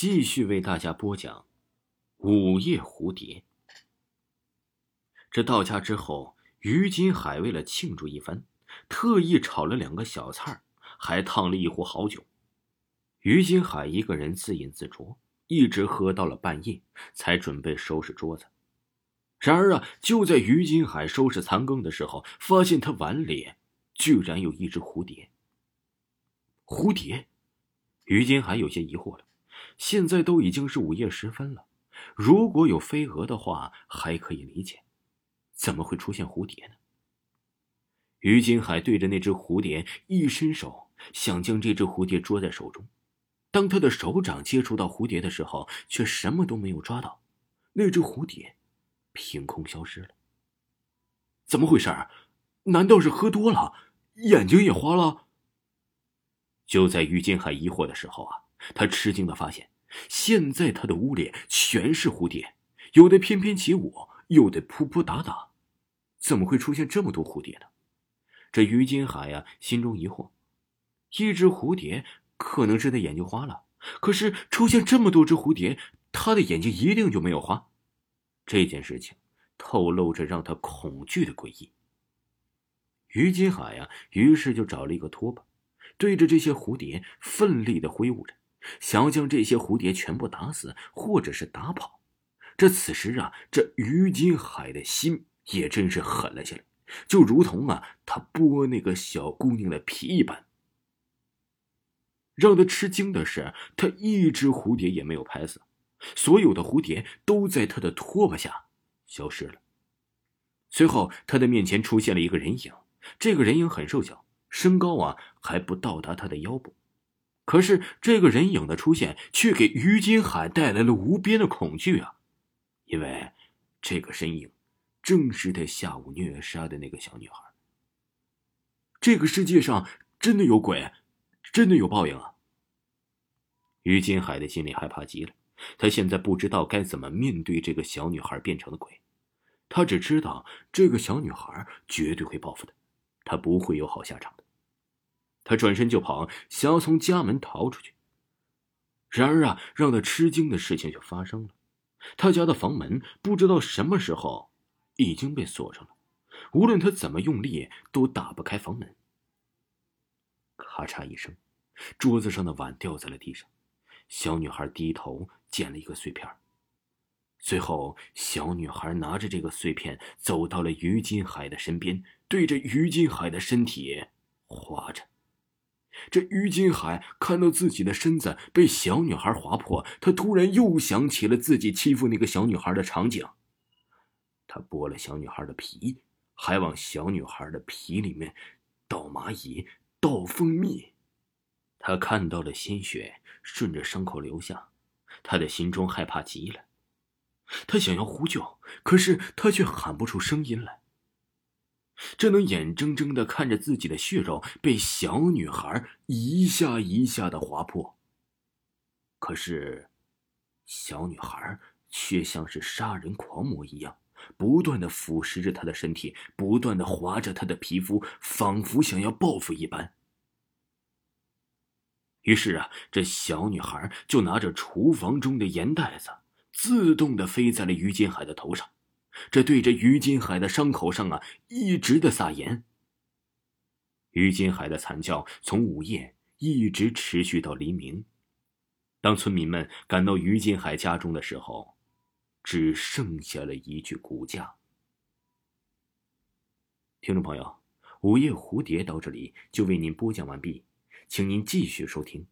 继续为大家播讲《午夜蝴蝶》。这到家之后，于金海为了庆祝一番，特意炒了两个小菜还烫了一壶好酒。于金海一个人自饮自酌，一直喝到了半夜，才准备收拾桌子。然而啊，就在于金海收拾残羹的时候，发现他碗里居然有一只蝴蝶。蝴蝶，于金海有些疑惑了。现在都已经是午夜时分了，如果有飞蛾的话还可以理解，怎么会出现蝴蝶呢？于金海对着那只蝴蝶一伸手，想将这只蝴蝶捉在手中。当他的手掌接触到蝴蝶的时候，却什么都没有抓到，那只蝴蝶凭空消失了。怎么回事？难道是喝多了，眼睛也花了？就在于金海疑惑的时候啊，他吃惊的发现。现在他的屋里全是蝴蝶，有的翩翩起舞，有的扑扑打打，怎么会出现这么多蝴蝶呢？这于金海呀，心中疑惑：一只蝴蝶可能是他眼睛花了，可是出现这么多只蝴蝶，他的眼睛一定就没有花。这件事情透露着让他恐惧的诡异。于金海呀，于是就找了一个拖把，对着这些蝴蝶奋力的挥舞着。想要将这些蝴蝶全部打死，或者是打跑。这此时啊，这于金海的心也真是狠了下来，就如同啊，他剥那个小姑娘的皮一般。让他吃惊的是，他一只蝴蝶也没有拍死，所有的蝴蝶都在他的拖把下消失了。随后，他的面前出现了一个人影，这个人影很瘦小，身高啊还不到达他的腰部。可是这个人影的出现，却给于金海带来了无边的恐惧啊！因为这个身影，正是他下午虐杀的那个小女孩。这个世界上真的有鬼，真的有报应啊！于金海的心里害怕极了，他现在不知道该怎么面对这个小女孩变成的鬼。他只知道这个小女孩绝对会报复他，他不会有好下场的。他转身就跑，想要从家门逃出去。然而啊，让他吃惊的事情就发生了：他家的房门不知道什么时候已经被锁上了，无论他怎么用力都打不开房门。咔嚓一声，桌子上的碗掉在了地上，小女孩低头捡了一个碎片。随后，小女孩拿着这个碎片走到了于金海的身边，对着于金海的身体划着。这于金海看到自己的身子被小女孩划破，他突然又想起了自己欺负那个小女孩的场景。他剥了小女孩的皮，还往小女孩的皮里面倒蚂蚁、倒蜂蜜。他看到了鲜血顺着伤口流下，他的心中害怕极了。他想要呼救，可是他却喊不出声音来。这能眼睁睁的看着自己的血肉被小女孩一下一下的划破，可是，小女孩却像是杀人狂魔一样，不断的腐蚀着他的身体，不断的划着他的皮肤，仿佛想要报复一般。于是啊，这小女孩就拿着厨房中的盐袋子，自动的飞在了于金海的头上。这对着于金海的伤口上啊，一直的撒盐。于金海的惨叫从午夜一直持续到黎明。当村民们赶到于金海家中的时候，只剩下了一具骨架。听众朋友，午夜蝴蝶到这里就为您播讲完毕，请您继续收听